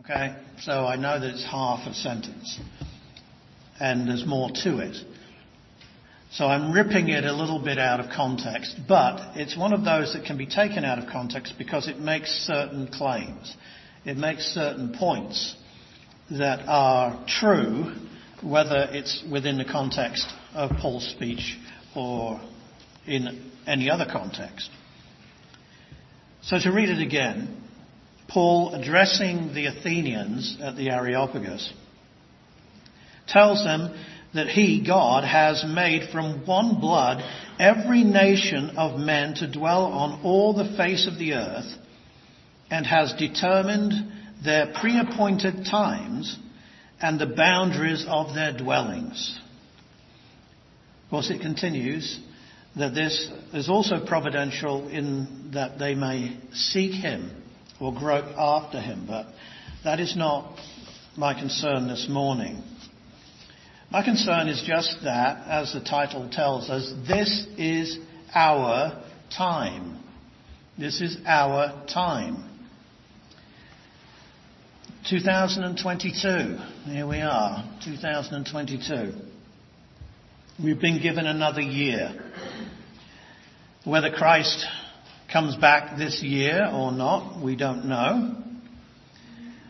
Okay? So I know that it's half a sentence. And there's more to it. So I'm ripping it a little bit out of context, but it's one of those that can be taken out of context because it makes certain claims. It makes certain points that are true, whether it's within the context of Paul's speech or in any other context. So to read it again, Paul addressing the Athenians at the Areopagus tells them that he, God, has made from one blood every nation of men to dwell on all the face of the earth and has determined their pre-appointed times and the boundaries of their dwellings. Of course, it continues that this is also providential in that they may seek him or grope after him, but that is not my concern this morning. My concern is just that, as the title tells us, this is our time. This is our time. 2022. Here we are, 2022. We've been given another year. Whether Christ comes back this year or not, we don't know.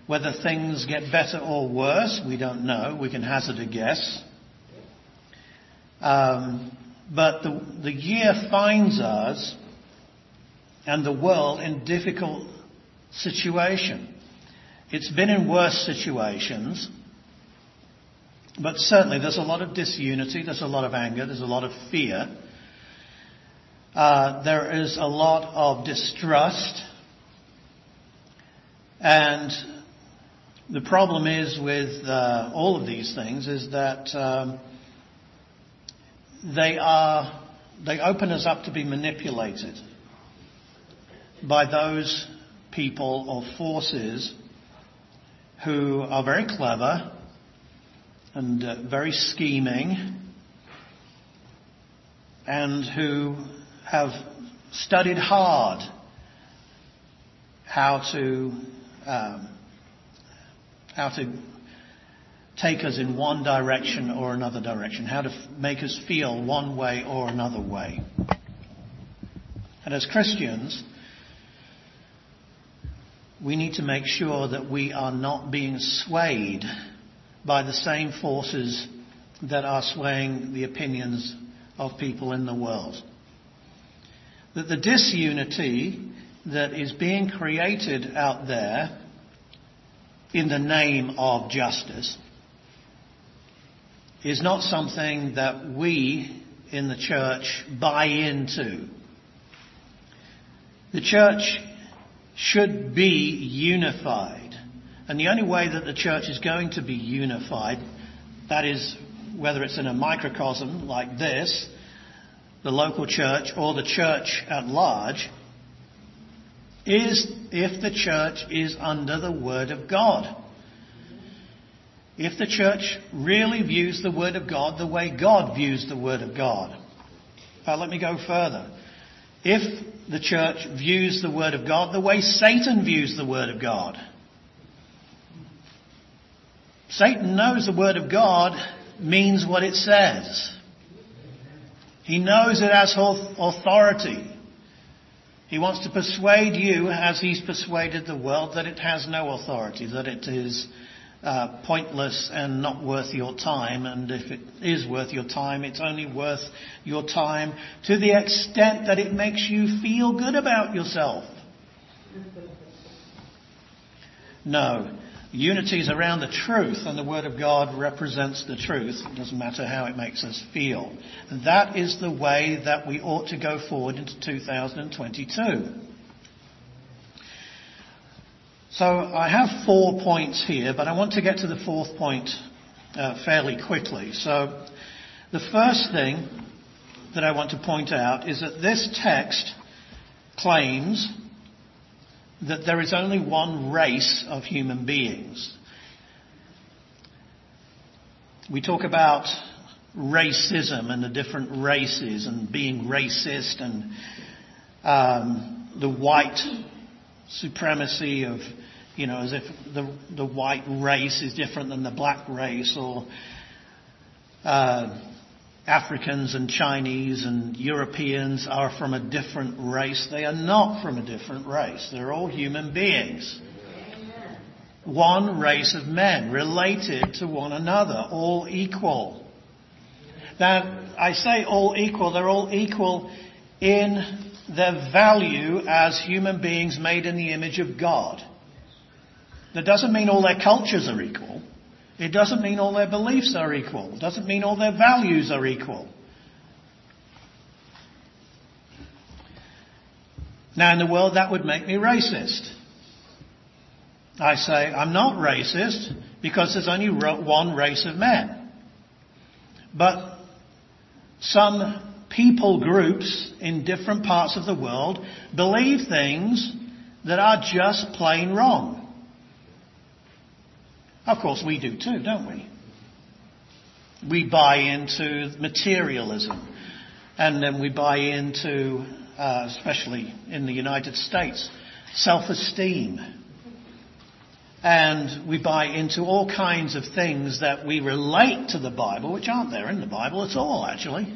Whether things get better or worse, we don't know. We can hazard a guess. Um, but the, the year finds us and the world in difficult situation. It's been in worse situations, but certainly there's a lot of disunity, there's a lot of anger, there's a lot of fear. Uh, there is a lot of distrust. And the problem is with uh, all of these things is that um, they are they open us up to be manipulated by those people or forces who are very clever and uh, very scheming and who have studied hard how to um, how to take us in one direction or another direction, how to f- make us feel one way or another way. And as Christians, we need to make sure that we are not being swayed by the same forces that are swaying the opinions of people in the world. That the disunity that is being created out there in the name of justice is not something that we in the church buy into. The church should be unified. And the only way that the church is going to be unified, that is, whether it's in a microcosm like this, the local church, or the church at large, is if the church is under the Word of God. If the church really views the Word of God the way God views the Word of God. Now let me go further. If the church views the Word of God the way Satan views the Word of God. Satan knows the Word of God means what it says. He knows it has authority. He wants to persuade you, as he's persuaded the world, that it has no authority, that it is uh, pointless and not worth your time. And if it is worth your time, it's only worth your time to the extent that it makes you feel good about yourself. No. Unity is around the truth, and the Word of God represents the truth. It doesn't matter how it makes us feel. And that is the way that we ought to go forward into 2022. So I have four points here, but I want to get to the fourth point uh, fairly quickly. So the first thing that I want to point out is that this text claims that there is only one race of human beings. We talk about racism and the different races and being racist and um, the white supremacy of you know, as if the, the white race is different than the black race or uh, Africans and Chinese and Europeans are from a different race. They are not from a different race. They're all human beings. One race of men related to one another, all equal. Now, I say all equal, they're all equal in their value as human beings made in the image of God. That doesn't mean all their cultures are equal. It doesn't mean all their beliefs are equal. It doesn't mean all their values are equal. Now in the world that would make me racist. I say I'm not racist because there's only one race of men. But some people groups in different parts of the world believe things that are just plain wrong. Of course, we do too, don't we? We buy into materialism, and then we buy into, uh, especially in the United States, self-esteem. And we buy into all kinds of things that we relate to the Bible, which aren't there in the Bible at all, actually.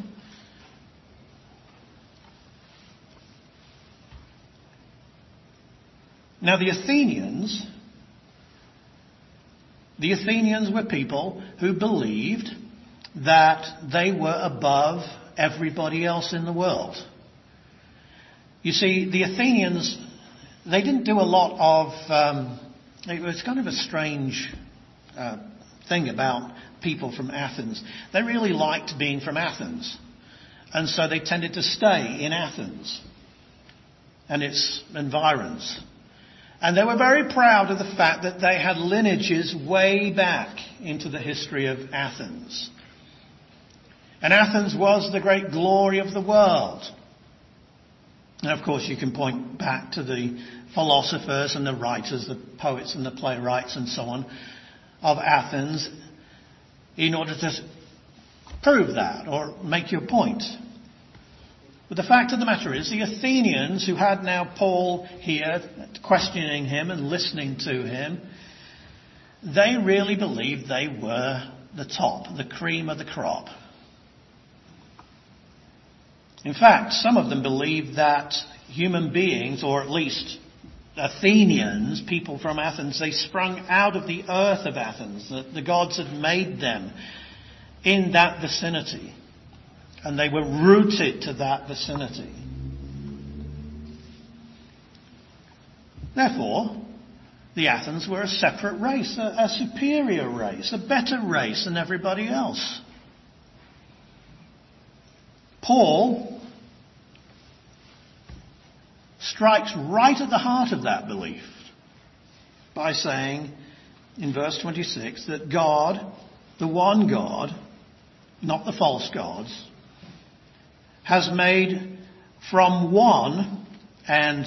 Now, the Athenians the Athenians were people who believed that they were above everybody else in the world. You see, the Athenians, they didn't do a lot of, um, it was kind of a strange uh, thing about people from Athens. They really liked being from Athens. And so they tended to stay in Athens and its environs. And they were very proud of the fact that they had lineages way back into the history of Athens. And Athens was the great glory of the world. And of course you can point back to the philosophers and the writers, the poets and the playwrights and so on of Athens in order to prove that or make your point. But the fact of the matter is, the Athenians, who had now Paul here questioning him and listening to him, they really believed they were the top, the cream of the crop. In fact, some of them believed that human beings, or at least Athenians, people from Athens, they sprung out of the earth of Athens, that the gods had made them in that vicinity and they were rooted to that vicinity. Therefore, the Athens were a separate race, a, a, superior race, a better race than everybody else. Paul strikes right at the heart of that belief by saying in verse 26 that God, the one God, not the false gods, has made from one, and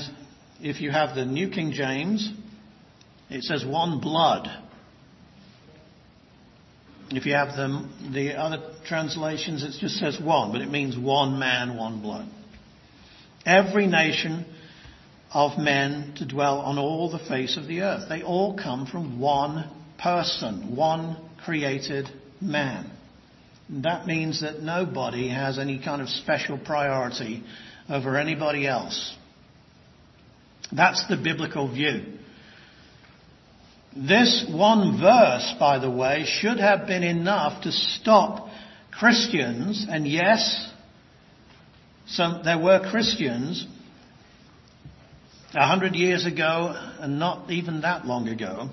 if you have the New King James, it says one blood. If you have the, the other translations, it just says one, but it means one man, one blood. Every nation of men to dwell on all the face of the earth. They all come from one person, one created man. That means that nobody has any kind of special priority over anybody else. That's the biblical view. This one verse, by the way, should have been enough to stop Christians, and yes, some, there were Christians a hundred years ago, and not even that long ago,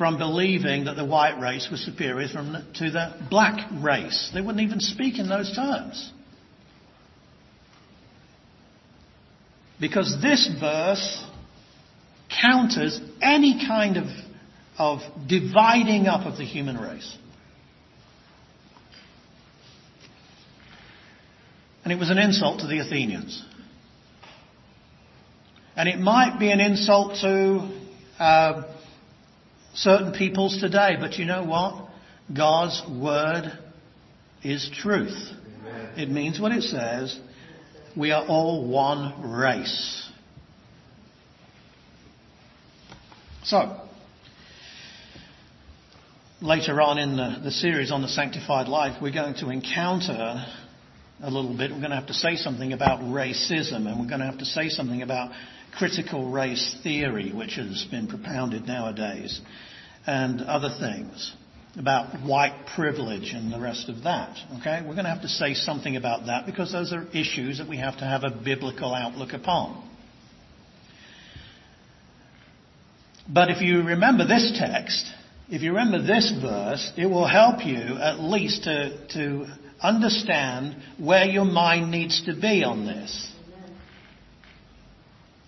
from believing that the white race was superior from, to the black race. They wouldn't even speak in those terms. Because this verse counters any kind of, of dividing up of the human race. And it was an insult to the Athenians. And it might be an insult to uh, certain peoples today. But you know what? God's word is truth. Amen. It means what it says. We are all one race. So, later on in the, the series on the sanctified life, we're going to encounter a little bit. We're going to have to say something about racism, and we're going to have to say something about critical race theory, which has been propounded nowadays, and other things about white privilege and the rest of that. Okay? We're going to have to say something about that because those are issues that we have to have a biblical outlook upon. But if you remember this text, if you remember this verse, it will help you at least to, to understand where your mind needs to be on this.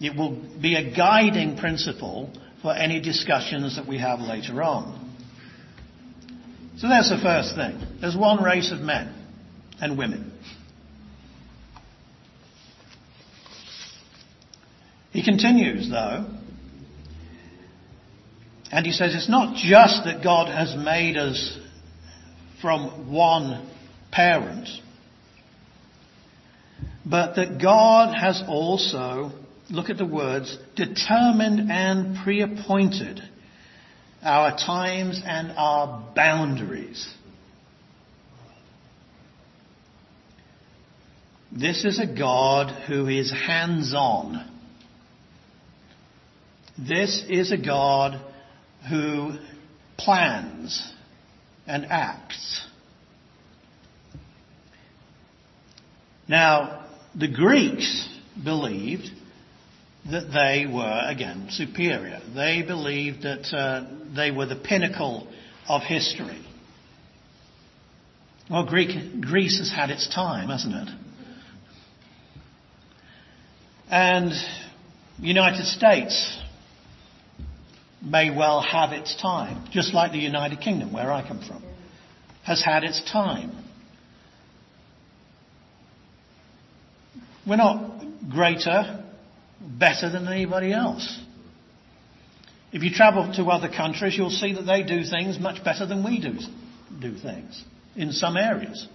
It will be a guiding principle for any discussions that we have later on. So that's the first thing. There's one race of men and women. He continues, though, and he says it's not just that God has made us from one parent, but that God has also, look at the words, determined and pre-appointed our times and our boundaries. This is a God who is hands on. This is a God who plans and acts. Now, the Greeks believed that they were, again, superior. They believed that uh, they were the pinnacle of history. Well, Greek, Greece has had its time, hasn't it? And United States may well have its time, just like the United Kingdom, where I come from, has had its time. We're not greater, better than anybody else. If you travel to other countries, you'll see that they do things much better than we do, do things in some areas.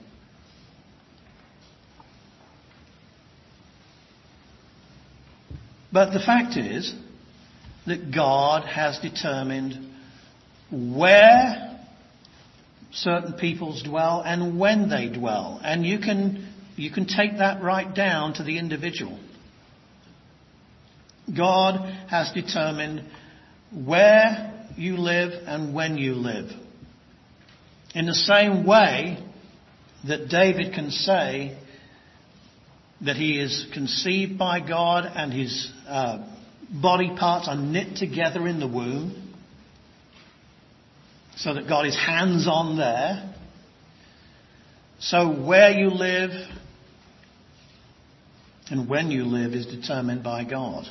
But the fact is that God has determined where certain peoples dwell and when they dwell. And you can, you can take that right down to the individual. God has determined where you live and when you live. In the same way that David can say that he is conceived by God and his uh, body parts are knit together in the womb, so that God is hands on there. So where you live and when you live is determined by God.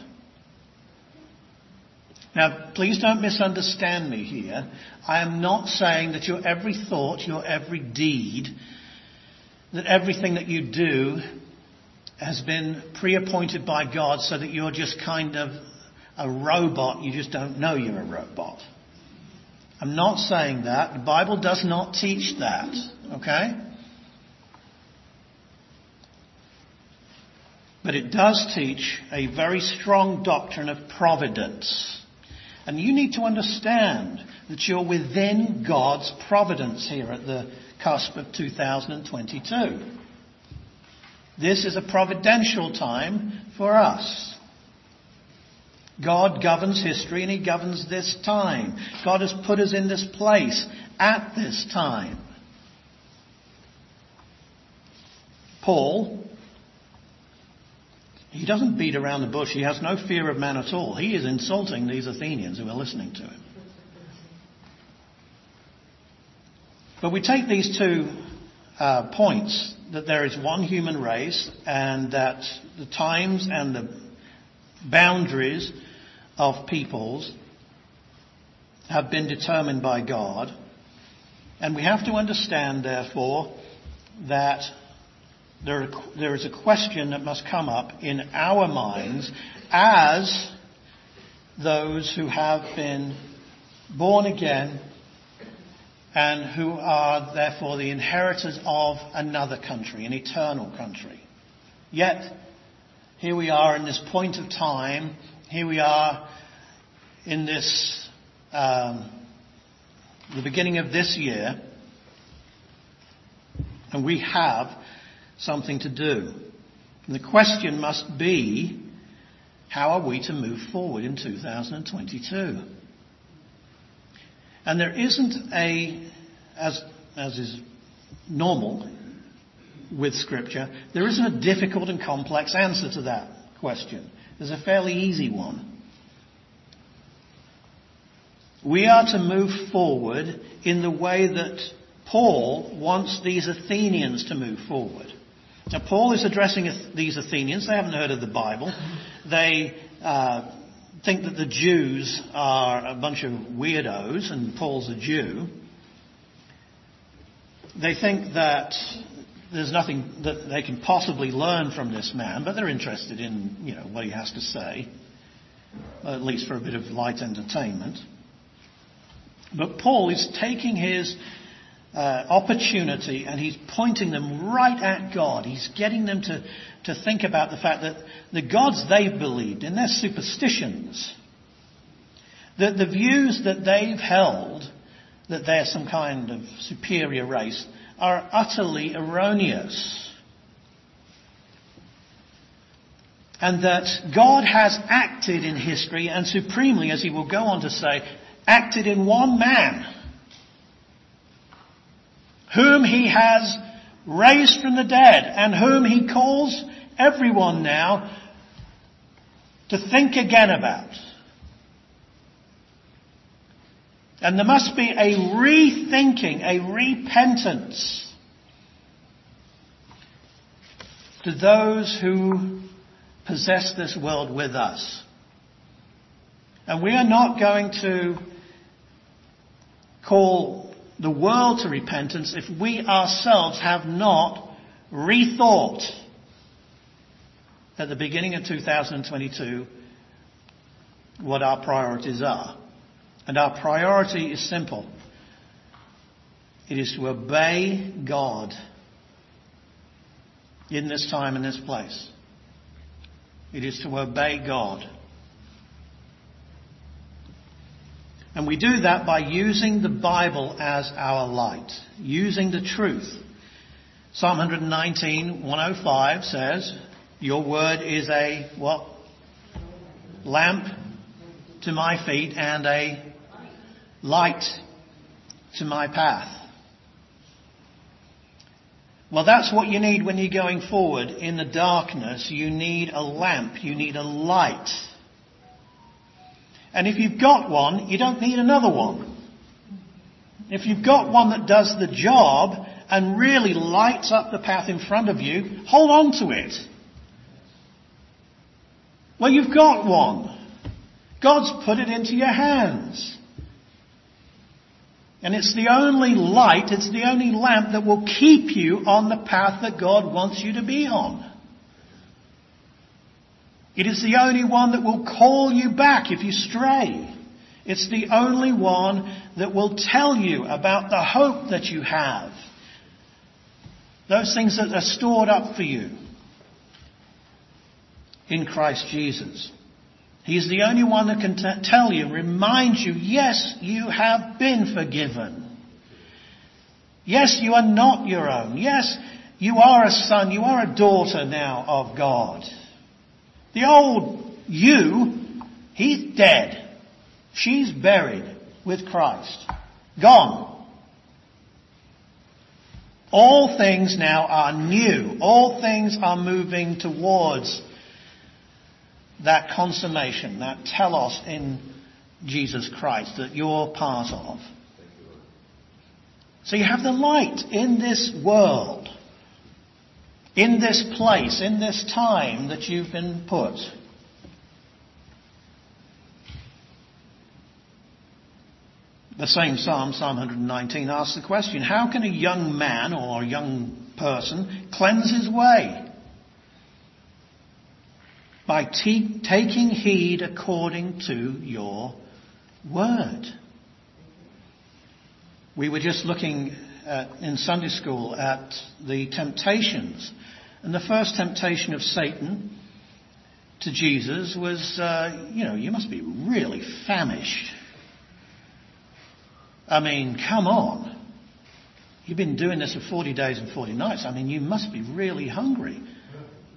Now, please don't misunderstand me here. I am not saying that your every thought, your every deed, that everything that you do has been pre-appointed by God so that you're just kind of a robot, you just don't know you're a robot. I'm not saying that. The Bible does not teach that. Okay? But it does teach a very strong doctrine of providence. And you need to understand that you're within God's providence here at the cusp of 2022. This is a providential time for us. God governs history and He governs this time. God has put us in this place at this time. Paul he doesn't beat around the bush. He has no fear of man at all. He is insulting these Athenians who are listening to him. But we take these two uh, points that there is one human race and that the times and the boundaries of peoples have been determined by God. And we have to understand, therefore, that there is a question that must come up in our minds as those who have been born again and who are therefore the inheritors of another country, an eternal country. Yet, here we are in this point of time, here we are in this, um, the beginning of this year, and we have something to do. And the question must be, how are we to move forward in 2022? And there isn't a, as, as is normal with Scripture, there isn't a difficult and complex answer to that question. There's a fairly easy one. We are to move forward in the way that Paul wants these Athenians to move forward. Now, Paul is addressing these Athenians. They haven't heard of the Bible. They uh, think that the Jews are a bunch of weirdos, and Paul's a Jew. They think that there's nothing that they can possibly learn from this man, but they're interested in, you know, what he has to say, at least for a bit of light entertainment. But Paul is taking his uh, opportunity and he's pointing them right at God. He's getting them to, to think about the fact that the gods they've believed in their superstitions, that the views that they've held that they're some kind of superior race are utterly erroneous. And that God has acted in history and supremely, as he will go on to say, acted in one man whom he has raised from the dead and whom he calls everyone now to think again about. And there must be a rethinking, a repentance to those who possess this world with us. And we are not going to call the world to repentance if we ourselves have not rethought at the beginning of 2022 what our priorities are. And our priority is simple. It is to obey God in this time and this place. It is to obey God. And we do that by using the Bible as our light, using the truth. Psalm 119, 105 says, Your word is a what? Lamp to my feet and a light to my path. Well, that's what you need when you're going forward in the darkness. You need a lamp. You need a light. And if you've got one, you don't need another one. If you've got one that does the job and really lights up the path in front of you, hold on to it. Well, you've got one. God's put it into your hands. And it's the only light, it's the only lamp that will keep you on the path that God wants you to be on. It is the only one that will call you back if you stray. It's the only one that will tell you about the hope that you have. Those things that are stored up for you in Christ Jesus. He's the only one that can t- tell you, remind you, yes, you have been forgiven. Yes, you are not your own. Yes, you are a son, you are a daughter now of God. The old you, he's dead. She's buried with Christ. Gone. All things now are new. All things are moving towards that consummation, that telos in Jesus Christ that you're part of. So you have the light in this world in this place, in this time that you've been put. The same Psalm, Psalm 119, asks the question, how can a young man or a young person cleanse his way? By te- taking heed according to your word. We were just looking in Sunday school at the temptations and the first temptation of Satan to Jesus was, uh, you know, you must be really famished. I mean, come on. You've been doing this for 40 days and 40 nights. I mean, you must be really hungry.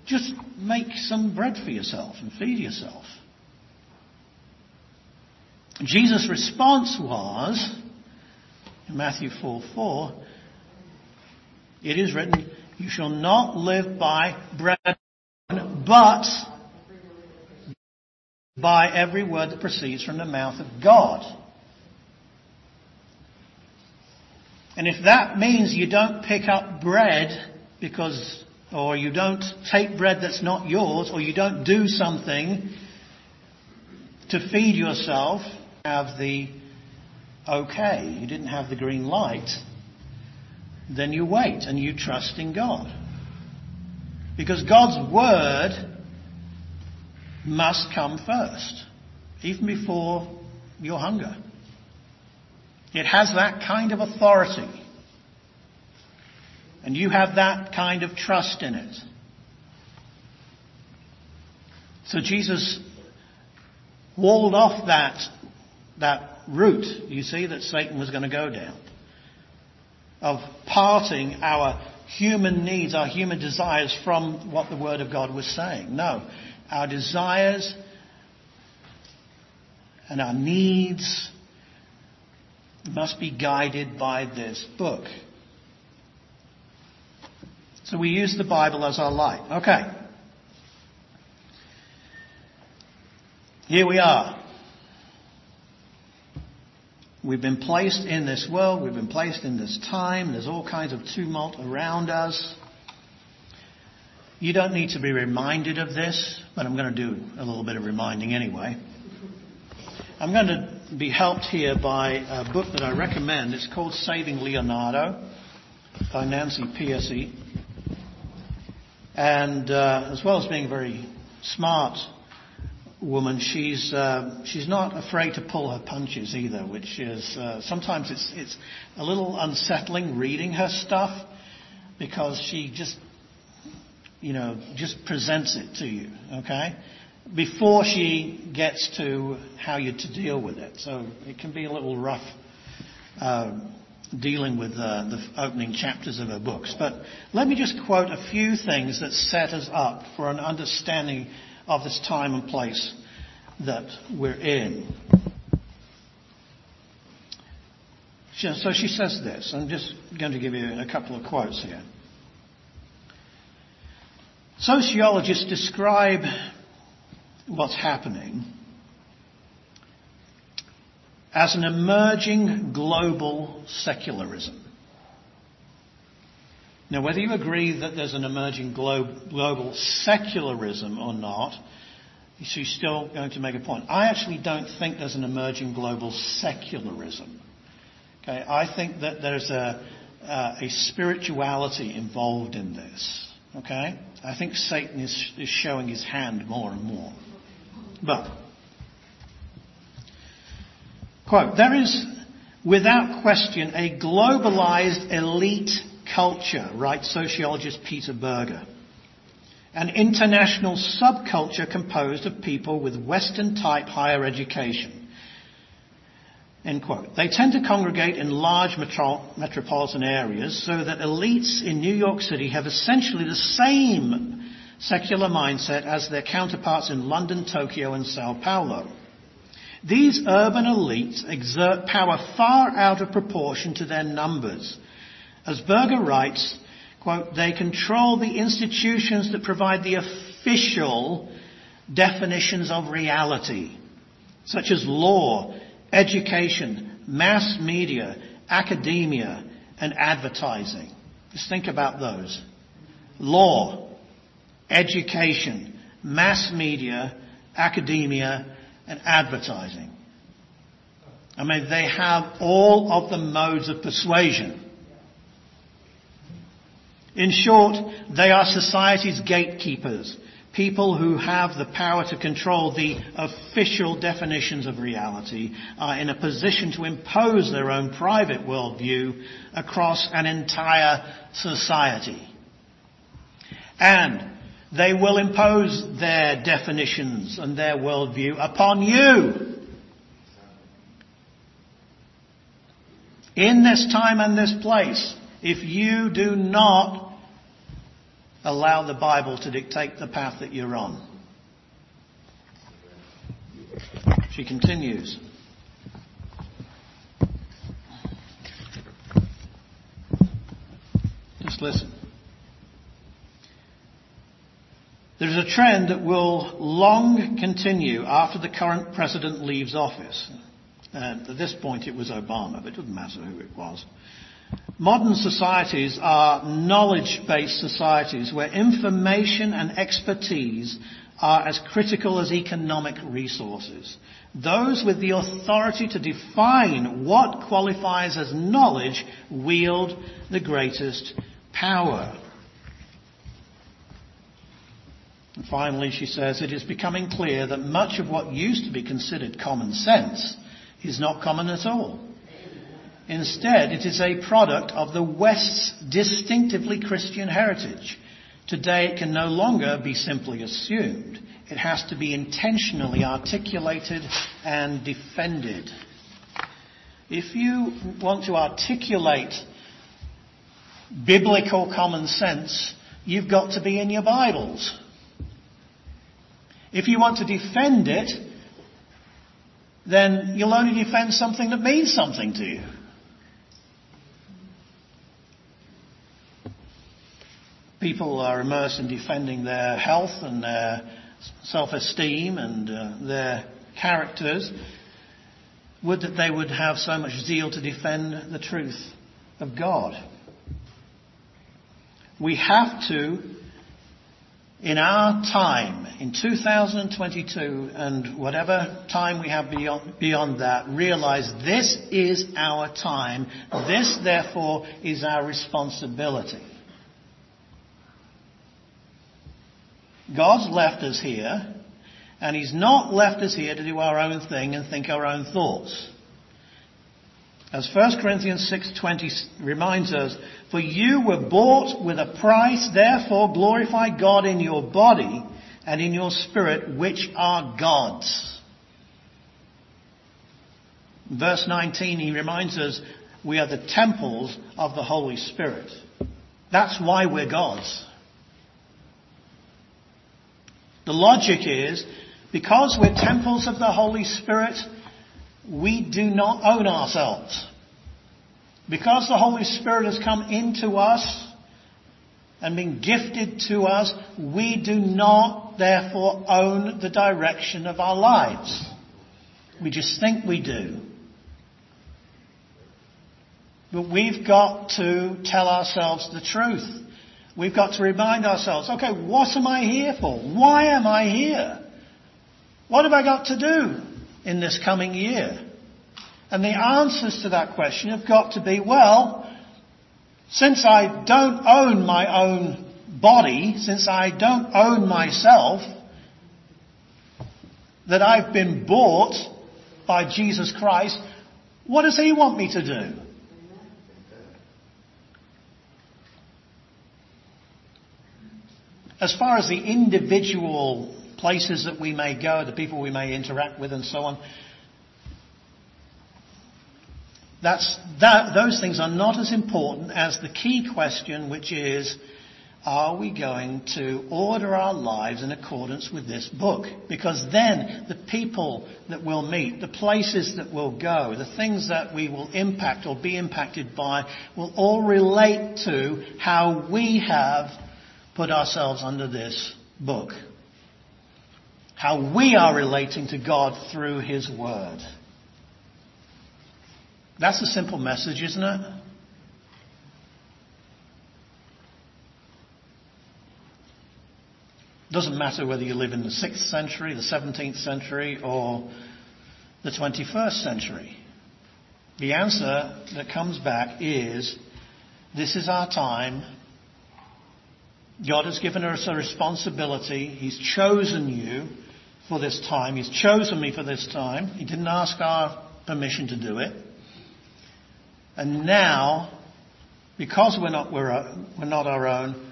Just make some bread for yourself and feed yourself. Jesus' response was, in Matthew 4 4, it is written, You shall not live by bread, but by every word that proceeds from the mouth of God. And if that means you don't pick up bread because, or you don't take bread that's not yours, or you don't do something to feed yourself, have the okay, you didn't have the green light, then you wait and you trust in God. Because God's word must come first, even before your hunger. It has that kind of authority. And you have that kind of trust in it. So Jesus walled off that, that route, you see, that Satan was going to go down. Of parting our human needs, our human desires from what the Word of God was saying. No. Our desires and our needs must be guided by this book. So we use the Bible as our light. Okay. Here we are. We've been placed in this world, we've been placed in this time, there's all kinds of tumult around us. You don't need to be reminded of this, but I'm going to do a little bit of reminding anyway. I'm going to be helped here by a book that I recommend. It's called Saving Leonardo by Nancy Pearcey. And uh, as well as being very smart woman, she's uh, she's not afraid to pull her punches either, which is uh, sometimes it's it's a little unsettling reading her stuff because she just you know, just presents it to you, okay? Before she gets to how you're to deal with it. So it can be a little rough uh, dealing with uh, the opening chapters of her books. But let me just quote a few things that set us up for an understanding of this time and place that we're in. So she says this. I'm just going to give you a couple of quotes here. Sociologists describe what's happening as an emerging global secularism. Now, whether you agree that there's an emerging global secularism or not, she's still going to make a point. I actually don't think there's an emerging global secularism. Okay, I think that there's a, uh, a spirituality involved in this. Okay? I think Satan is, is showing his hand more and more. But, quote, there is without question a globalized elite culture, writes sociologist Peter Berger. An international subculture composed of people with Western type higher education End quote. They tend to congregate in large metro- metropolitan areas so that elites in New York City have essentially the same secular mindset as their counterparts in London, Tokyo, and Sao Paulo. These urban elites exert power far out of proportion to their numbers. As Berger writes, quote, they control the institutions that provide the official definitions of reality, such as law, education, mass media, academia, and advertising. Just think about those. Law, education, mass media, academia, and advertising. I mean, they have all of the modes of persuasion. In short, they are society's gatekeepers people who have the power to control the official definitions of reality are in a position to impose their own private worldview across an entire society. And They will impose their definitions and their worldview upon you. In this time and this place, if you do not allow the Bible to dictate the path that you're on. She continues. Just listen. There is a trend that will long continue after the current president leaves office. Uh, at this point it was Obama, but it doesn't matter who it was. Modern societies are knowledge-based societies where information and expertise are as critical as economic resources. Those with the authority to define what qualifies as knowledge wield the greatest power. And finally, she says, it is becoming clear that much of what used to be considered common sense is not common at all. Instead, it is a product of the West's distinctively Christian heritage. Today, it can no longer be simply assumed. It has to be intentionally articulated and defended. If you want to articulate biblical common sense, you've got to be in your Bibles. If you want to defend it, then you'll only defend something that means something to you. People are immersed in defending their health and their self-esteem and uh, their characters. Would that they would have so much zeal to defend the truth of God. We have to in our time, in 2022 and whatever time we have beyond, beyond that, realize this is our time. This, therefore, is our responsibility. God's left us here, and He's not left us here to do our own thing and think our own thoughts. As 1 Corinthians 6:20 reminds us, for you were bought with a price, therefore glorify God in your body and in your spirit, which are God's. Verse 19, he reminds us, we are the temples of the Holy Spirit. That's why we're God's. The logic is, because we're temples of the Holy Spirit, we do not own ourselves. Because the Holy Spirit has come into us and been gifted to us, we do not therefore own the direction of our lives. We just think we do. But we've got to tell ourselves the truth. We've got to remind ourselves, okay, what am I here for? Why am I here? What have I got to do? in this coming year? And the answers to that question have got to be, well, since I don't own my own body, since I don't own myself, that I've been bought by Jesus Christ, what does He want me to do? As far as the individual places that we may go, the people we may interact with, and so on. That, those things are not as important as the key question, which is, are we going to order our lives in accordance with this book? Because then the people that we'll meet, the places that we'll go, the things that we will impact or be impacted by will all relate to how we have put ourselves under this book how we are relating to God through His Word. That's a simple message, isn't it? Doesn't matter whether you live in the 6th century, the 17th century, or the 21st century. The answer that comes back is this is our time. God has given us a responsibility. He's chosen you for this time. He's chosen me for this time. He didn't ask our permission to do it. And now, because we're not, we're, we're not our own,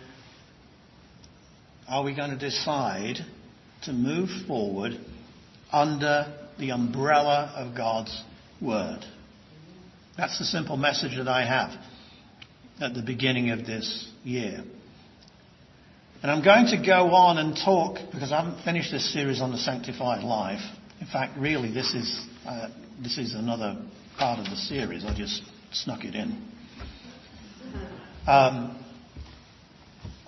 are we going to decide to move forward under the umbrella of God's Word? That's the simple message that I have at the beginning of this year. And I'm going to go on and talk, because I haven't finished this series on the sanctified life. In fact, really, this is, uh, this is another part of the series. I just snuck it in. Um,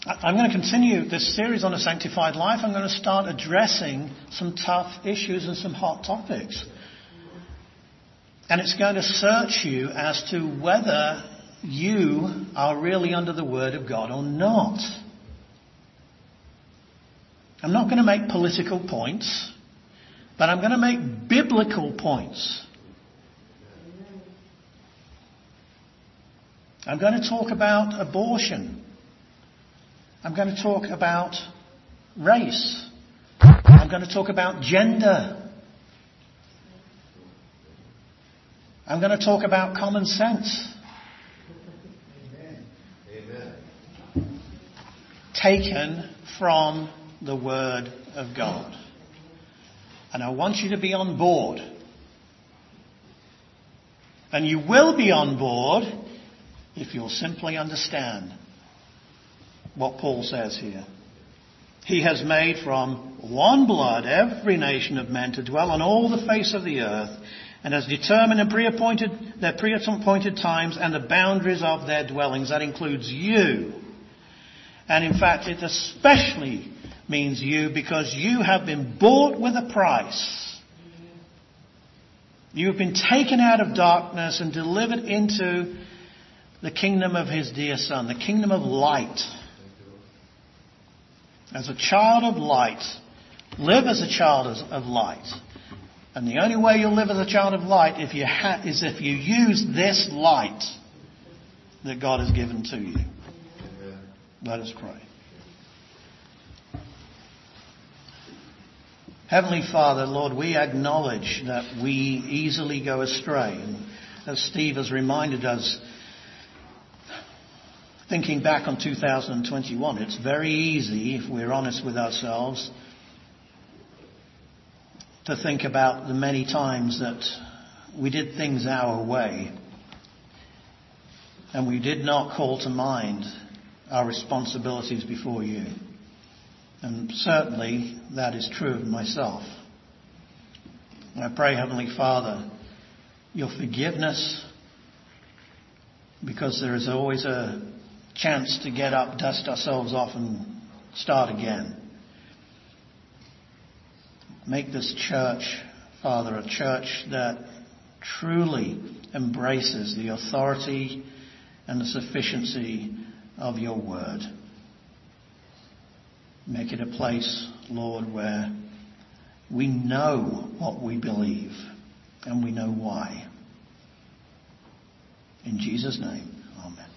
I'm going to continue this series on a sanctified life. I'm going to start addressing some tough issues and some hot topics. And it's going to search you as to whether you are really under the Word of God or not. I'm not going to make political points, but I'm going to make biblical points. I'm going to talk about abortion. I'm going to talk about race. I'm going to talk about gender. I'm going to talk about common sense. Amen. Taken from the Word of God. And I want you to be on board. And you will be on board if you'll simply understand what Paul says here. He has made from one blood every nation of men to dwell on all the face of the earth and has determined and pre-appointed their pre-appointed times and the boundaries of their dwellings. That includes you. And in fact, it especially means you because you have been bought with a price. You have been taken out of darkness and delivered into the kingdom of his dear son, the kingdom of light. As a child of light, live as a child of light. And the only way you'll live as a child of light if you ha- is if you use this light that God has given to you. Let us pray. Heavenly Father, Lord, we acknowledge that we easily go astray. And as Steve has reminded us, thinking back on 2021, it's very easy, if we're honest with ourselves, to think about the many times that we did things our way and we did not call to mind our responsibilities before you. And certainly that is true of myself. I pray, Heavenly Father, your forgiveness, because there is always a chance to get up, dust ourselves off, and start again. Make this church, Father, a church that truly embraces the authority and the sufficiency of your word. Make it a place, Lord, where we know what we believe and we know why. In Jesus' name, Amen.